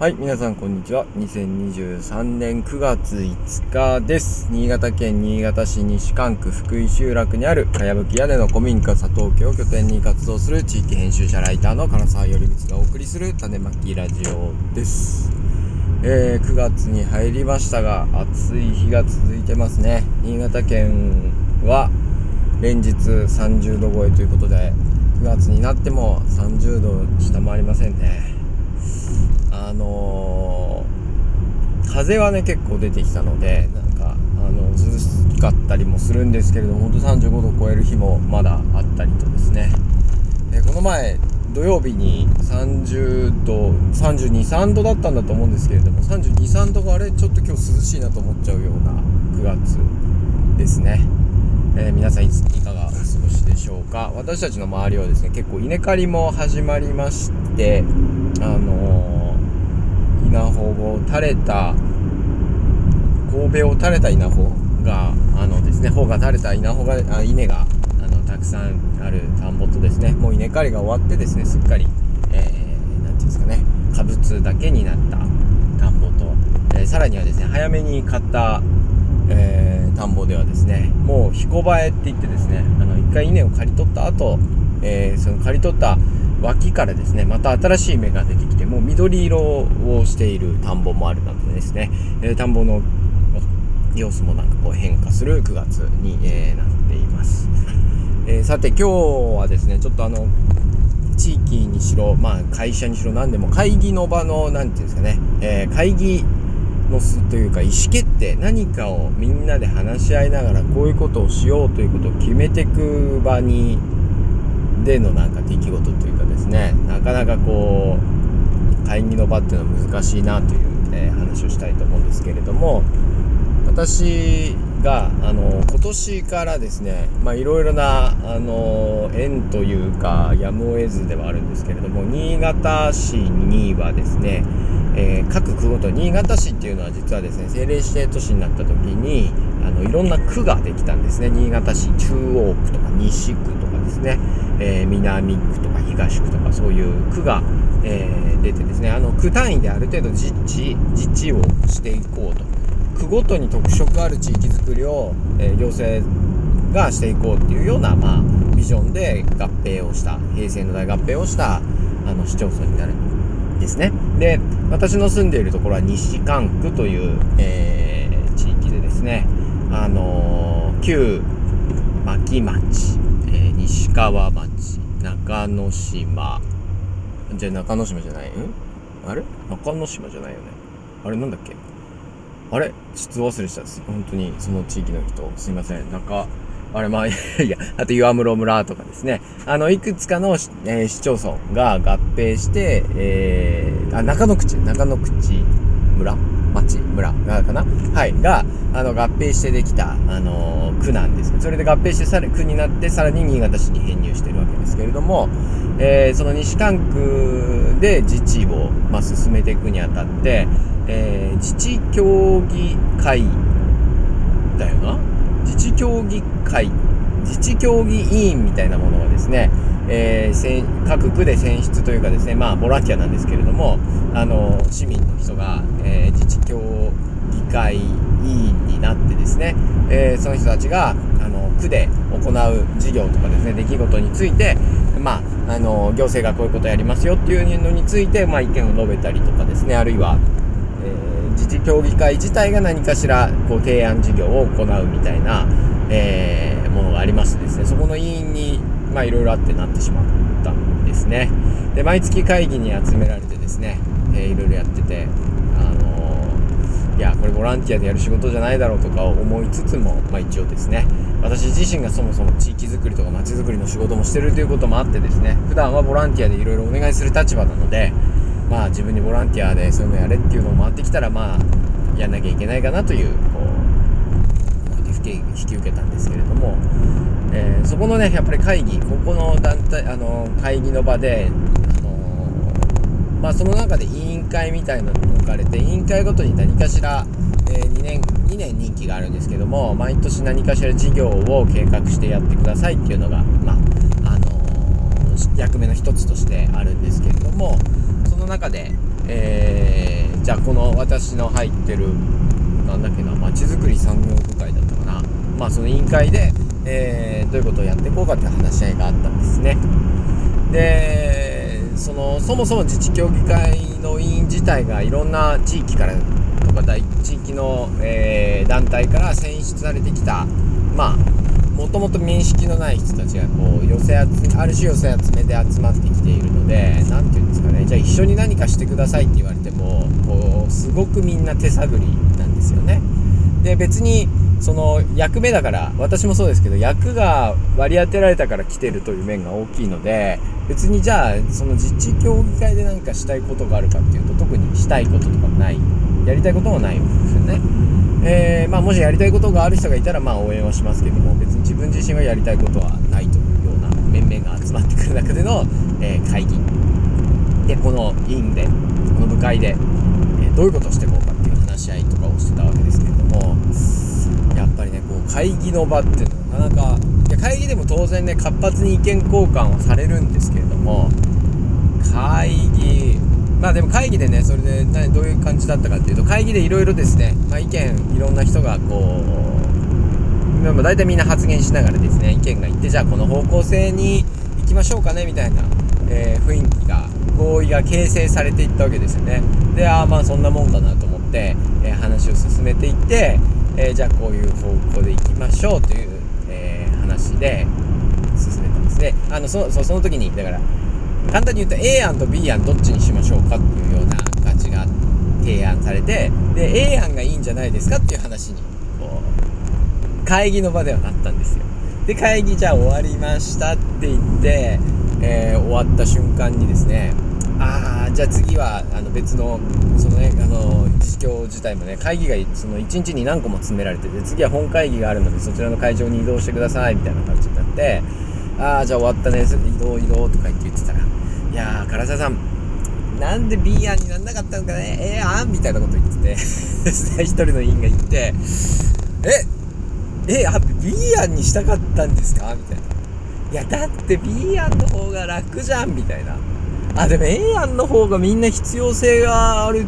はい、皆さんこんにちは。2023年9月5日です。新潟県新潟市西館区福井集落にあるかやぶき屋根の古民家佐藤家を拠点に活動する地域編集者ライターの唐沢より光がお送りする種まきラジオです。えー、9月に入りましたが、暑い日が続いてますね。新潟県は連日30度超えということで、9月になっても30度下回りませんね。あのー、風はね結構出てきたのでなんかあの涼しかったりもするんですけれども本当35度超える日もまだあったりとですね、えこの前土曜日に30度32、3度だったんだと思うんですけれども32、3度があれちょっと今日涼しいなと思っちゃうような9月ですね、えー、皆さんいかがお過ごしでしょうか？私たちの周りはですね結構稲刈りも始まりましてあのー稲穂を垂れた神戸を垂れた稲穂があのですね穂が垂れた稲穂があ稲があのたくさんある田んぼとですねもう稲刈りが終わってですねすっかり何、えー、て言うんですかね果物だけになった田んぼと、えー、さらにはですね早めに買った、えー、田んぼではですねもうひこばえって言ってですねあの一回稲を刈り取った後、えその刈り取った脇からですねまた新しい芽が出てきてもう緑色をしている田んぼもあるなどですね、え、田んぼの様子もなんかこう変化する9月に、え、なっています、え、さて今日はですねちょっとあの地域にしろ、まあ、会社にしろ何でも会議の場の何て言うんですかね、え会議のすというか意思決定何かをみんなで話し合いながらこういうことをしようということを決めてく場にでのなんか出来事というかですねなかなかこう会議の場っていうのは難しいなという、えー、話をしたいと思うんですけれども私があの今年からですねいろいろなあの縁というかやむを得ずではあるんですけれども新潟市にはですね、えー、各区ごと新潟市っていうのは実はですね政令指定都市になった時にあのいろんな区ができたんですね。新潟市中央区とか西区とかですね、えー、南区とか東区とかそういう区が、えー、出てですねあの区単位である程度実地実地をしていこうと。区ごとに特色ある地域づくりを、えー、行政がしていこうっていうような、まあ、ビジョンで合併をした平成の大合併をしたあの市町村になるんですね。で私の住んでいるところは西関区という、えー、地域でですねあのー、旧牧町石川町中之島じゃあ中之島じゃない？んあれ？中之島じゃないよね。あれなんだっけ？あれ？ちょっと忘れしたです。本当にその地域の人。すいません。中あれまあ いやあと岩室村とかですね。あのいくつかの、えー、市町村が合併してえー、あ中野口。中野口村？町村？がかな？はい。があの合併してできた、あのー、区なんです。それで合併してさら区になってさらに新潟市に編入してるわけですけれども、えー、その西関区で自治を、まあ、進めていくにあたって、えー、自治協議会だよな？自治協議会。自治協議委員みたいなものがですね、えー、各区で選出というかですねまあボランティアなんですけれどもあの市民の人が、えー、自治協議会委員になってですね、えー、その人たちがあの区で行う事業とかですね出来事についてまあ、あの行政がこういうことやりますよっていうのについて、まあ、意見を述べたりとかですねあるいは、えー、自治協議会自体が何かしらこう提案事業を行うみたいな、えー、ものがありましてですねそこの委員にまあいろいろあってなってしまったんですね。で毎月会議に集められてですね、えー、いろいろやってて、いやこれボランティアでやる仕事じゃないだろうとか思いつつもまあ一応ですね。私自身がそもそも地域づくりとか街づくりの仕事もしてるということもあってですね。普段はボランティアでいろいろお願いする立場なのでまあ自分にボランティアでそういうのやれっていうのを回ってきたらまあやんなきゃいけないかなというこう引き受けたんですけれども、えー、そこのねやっぱり会議ここの団体あの会議の場で、まあ、その中で委員会みたいなのが置かれて委員会ごとに何かしら、えー、2年2年任期があるんですけども毎年何かしら事業を計画してやってくださいっていうのが、まああの役目の一つとしてあるんですけれどもその中で、えー、じゃあこの私の入ってるなんだっけなまちづくり産業部会だったかな。まあその委員会で、えー、どういうことをやっていこうかっていう話し合いがあったんですね。でそのそもそも自治協議会の委員自体がいろんな地域からとか地域の、えー、団体から選出されてきたまあもともと面識のない人たちがこう寄せ集ある種寄せ集めで集まってきているので何て言うんですかねじゃあ一緒に何かしてくださいって言われてもこうすごくみんな手探りなんですよね。で別にその役目だから私もそうですけど役が割り当てられたから来てるという面が大きいので別にじゃあその自治協議会で何かしたいことがあるかっていうと特にしたいこととかない。やりたいこともないわけですよ。ね。えー、まあ、もしやりたいことがある人がいたらまあ応援はしますけども別に自分自身はやりたいことはないというような面々が集まってくる中での、えー、会議。でこの委員でこの部会で、えー、どういうことをしていこうかっていう話し合いとかをしてたわけですけれどもやっぱりねこう会議の場っていうの。はなかなかいや会議でも当然ね活発に意見交換はされるんですけれども会議まあでも会議でねそれで何どういう感じだったかっていうと会議でいろいろですね、まあ、意見いろんな人がこう、まあ、大体みんな発言しながらですね意見がいってじゃあこの方向性に行きましょうかねみたいな、えー、雰囲気が合意が形成されていったわけですよね。でああまあそんなもんかなと思って、えー、話を進めていって、えー、じゃあこういう方向で行きましょうという、え話で進めたんですね。あのそその時にだから簡単に言うと A 案と B 案どっちにしましょうかっていうような感じが提案されてで A 案がいいんじゃないですかっていう話にこう会議の場ではなったんですよ。で会議じゃあ終わりましたって言って、えー、終わった瞬間にですねああじゃあ次はあの別のそのねあの実況自体もね会議がその1日に何個も詰められてて次は本会議があるのでそちらの会場に移動してくださいみたいな感じになってああじゃあ終わったね移動移動とか言って言ってたらいやー唐沢さんなんで B 案になんなかったのかね A 案みたいなこと言ってて 一人の委員が言ってええあ B 案にしたかったんですか？みたいな。いやだって B 案の方が楽じゃんみたいな。あでも A 案の方がみんな必要性がある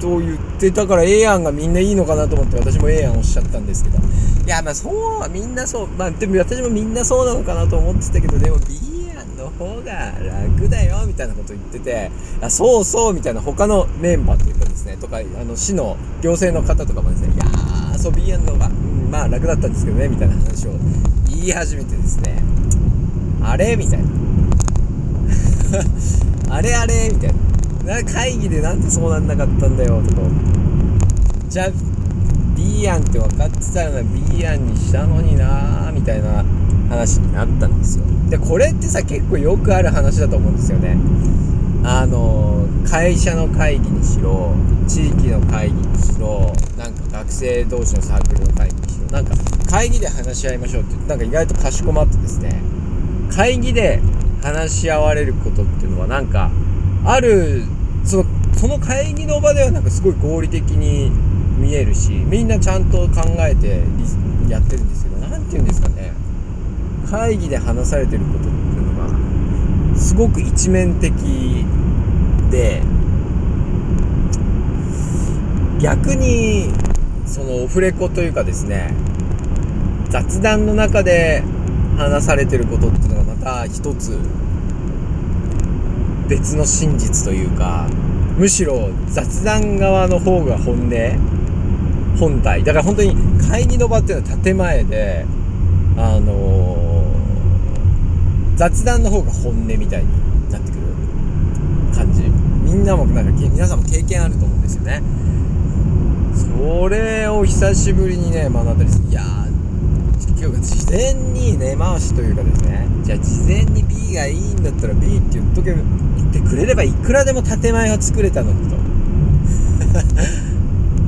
と言ってたから A 案がみんないいのかなと思って私も A 案おっしゃったんですけど。いやまあそうはみんなそうまあでも私もみんなそうなのかなと思ってたけどでも B 案の方が楽だよみたいなこと言っててあそうそうみたいな他のメンバーというかですねとかあの市の行政の方とかもですねいやーそう B 案の方が、うん、まあ楽だったんですけどねみたいな話を言い始めてですねあれ？みたいな。あれあれみたいな。な会議でなんでそうなんなかったんだよとか。じゃあ B 案って分かってたらな B 案にしたのになーみたいな話になったんですよ。でこれってさ結構よくある話だと思うんですよね。あの会社の会議にしろ地域の会議にしろなんか学生同士のサークルの会議にしろなんか会議で話し合いましょうってなんか意外とかしこまってですね。会議で話し合われることっていうのはなんかあるそのその会議の場ではなんかすごい合理的に見えるしみんなちゃんと考えてやってるんですけど何て言うんですかね。会議で話されてることっていうのがすごく一面的で逆にそのオフレコというかですね雑談の中で話されてることっていうのがまた一つ別の真実というかむしろ雑談側の方が本音？本体。だから本当に会議の場っていうのは建前であのー雑談の方が本音みたいになってくる感じ。みんなもなんか皆さんも経験あると思うんですよね。それを久しぶりにね学んだりする。いや今日事前に根回しというかですね。じゃあ事前に B がいいんだったら B って言っとけ言ってくれればいくらでも建前が作れたのにと。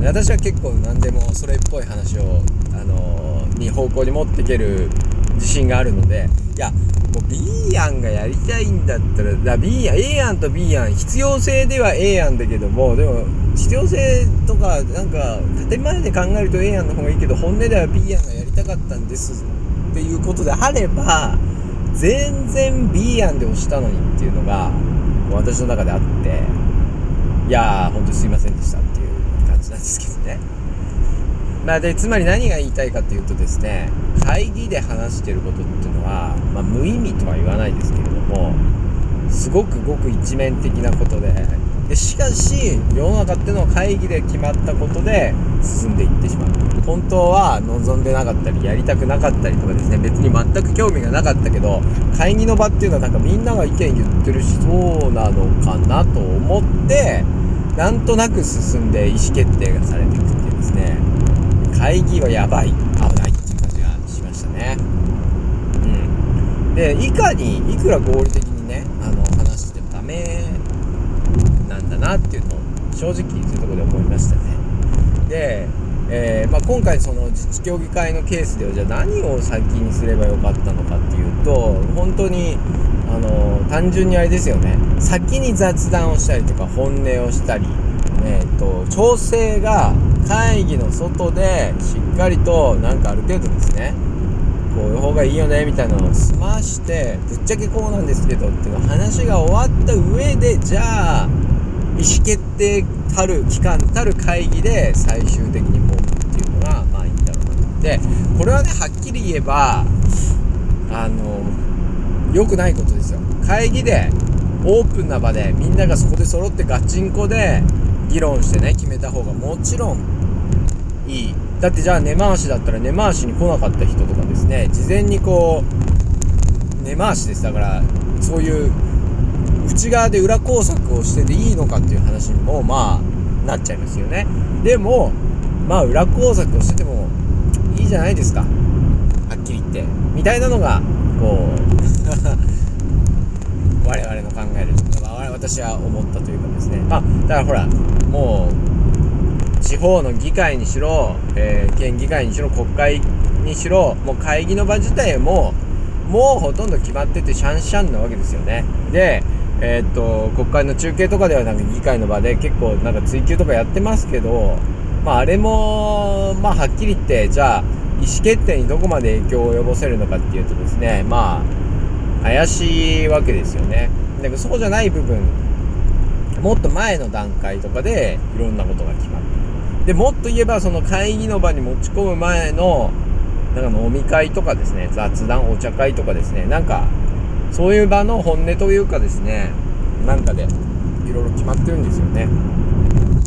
私は結構何でもそれっぽい話をあのー、に方向に持っていける自信があるので。いやもう B 案がやりたいんだったらだ B 案 A 案と B 案必要性では A 案だけどもでも必要性とかなんか建前で考えると A 案の方がいいけど本音では B 案がたかったんですっていうことであれば全然 B 案で押したのにっていうのが私の中であっていやー本当にすいませんでしたっていう感じなんですけどね。まあでつまり何が言いたいかというとですね会議で話してることっていうのは、まあ、無意味とは言わないですけれどもすごくごく一面的なことででしかし世の中ってのは会議で決まったことで進んでいってしまう。本当は望んでなかったりやりたくなかったりとかですね別に全く興味がなかったけど会議の場っていうのはなんかみんなが意見言ってるしそうなのかなと思ってなんとなく進んで意思決定がされていくっていうですね。会議はやばい。危ないっていう感じがしましたね。うん。でいかにいくら合理的にねあの話してもダメなだなっていうのを正直そういうところで思いましたね。で、えーまあ、今回その自治協議会のケースではじゃあ何を先にすればよかったのかっていうと本当にあの単純にあれですよね。先に雑談をしたりとか本音をしたり、えーと、調整が会議の外でしっかりとなんかある程度ですね。こういう方がいいよねみたいなのを済ましてぶっちゃけこうなんですけどっていうの話が終わった上でじゃあ意思決定たる期間たる会議で最終的にもむっていうのがまあいいんだろうなとでこれはねはっきり言えばあの良くないことですよ。会議でオープンな場でみんながそこで揃ってガチンコで議論してね決めた方がもちろんいい。だってじゃあ根回しだったら根回しに来なかった人とかですね事前にこう根回しです。だからそういう内側で裏工作をしてていいのかっていう話にもまあなっちゃいますよね。でもまあ裏工作をしててもいいじゃないですか。はっきり言って。みたいなのがこう 我々の考える私は思ったというかですね。まあだからほらもう地方の議会にしろ、えー、県議会にしろ国会にしろもう会議の場自体ももうほとんど決まっててシャンシャンなわけですよね。でえー、っと国会の中継とかではなんか議会の場で結構なんか追及とかやってますけどまああれもまあはっきり言ってじゃあ意思決定にどこまで影響を及ぼせるのかっていうとですねまあ怪しいわけですよね。だけそうじゃない部分もっと前の段階とかでいろんなことが決まってでもっと言えばその会議の場に持ち込む前のなんか飲み会とかですね雑談お茶会とかですねなんかそういう場の本音というかですねなんかでいろいろ決まってるんですよね。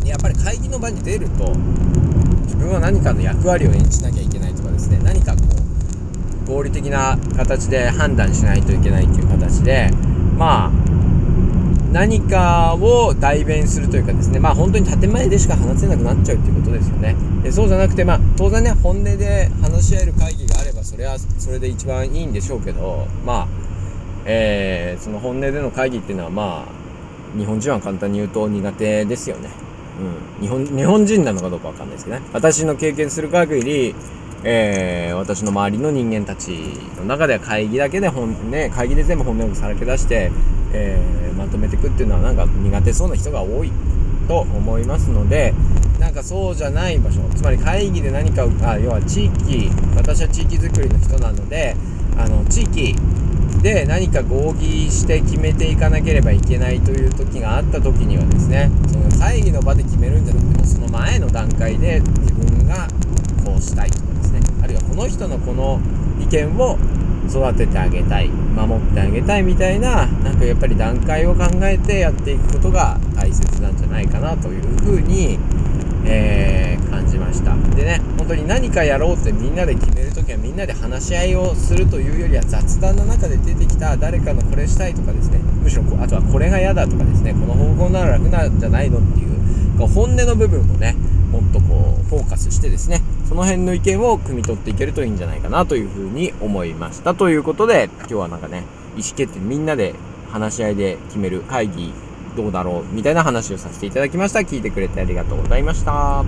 やっぱり会議の場に出ると自分は何かの役割を演じなきゃいけないとかですね何かこう合理的な形で判断しないといけないっていう形でまあ何かを代弁するというかですねまあ本当に建前でしか話せなくなっちゃうっていうことですよね。でそうじゃなくてまあ当然ね本音で話し合える会議があればそれはそれで一番いいんでしょうけどまあえー、その本音での会議っていうのはまあ日本人は簡単に言うと苦手ですよね。うん。日本日本人なのかどうかわかんないですけどね。私の経験する限りえー、私の周りの人間たちの中では会議だけで本、ね、会議で全部本音をさらけ出して、えー、まとめていくっていうのはなんか苦手そうな人が多いと思いますのでなんかそうじゃない場所つまり会議で何かあ要は地域私は地域づくりの人なのであの地域で何か合議して決めていかなければいけないという時があった時にはですねその会議の場で決めるんじゃなくてもその前の段階で自分がこうしたいとかですねあるいはこの人のこの意見を育ててあげたい守ってあげたいみたいななんかやっぱり段階を考えてやっていくことが大切なんじゃないかなというふうに、えー、感じました。でね本当に何かやろうってみんなで決める時はみんなで話し合いをするというよりは雑談の中で出てきた誰かのこれしたいとかですねむしろあとはこれが嫌だとかですねこの方向なら楽なんじゃないのっていう本音の部分をねもっとこうフォーカスしてですねその辺の意見を汲み取っていけるといいんじゃないかなというふうに思いました。ということで今日はなんかね意思決定みんなで話し合いで決める会議どうだろうみたいな話をさせていただきました。聞いてくれてありがとうございました。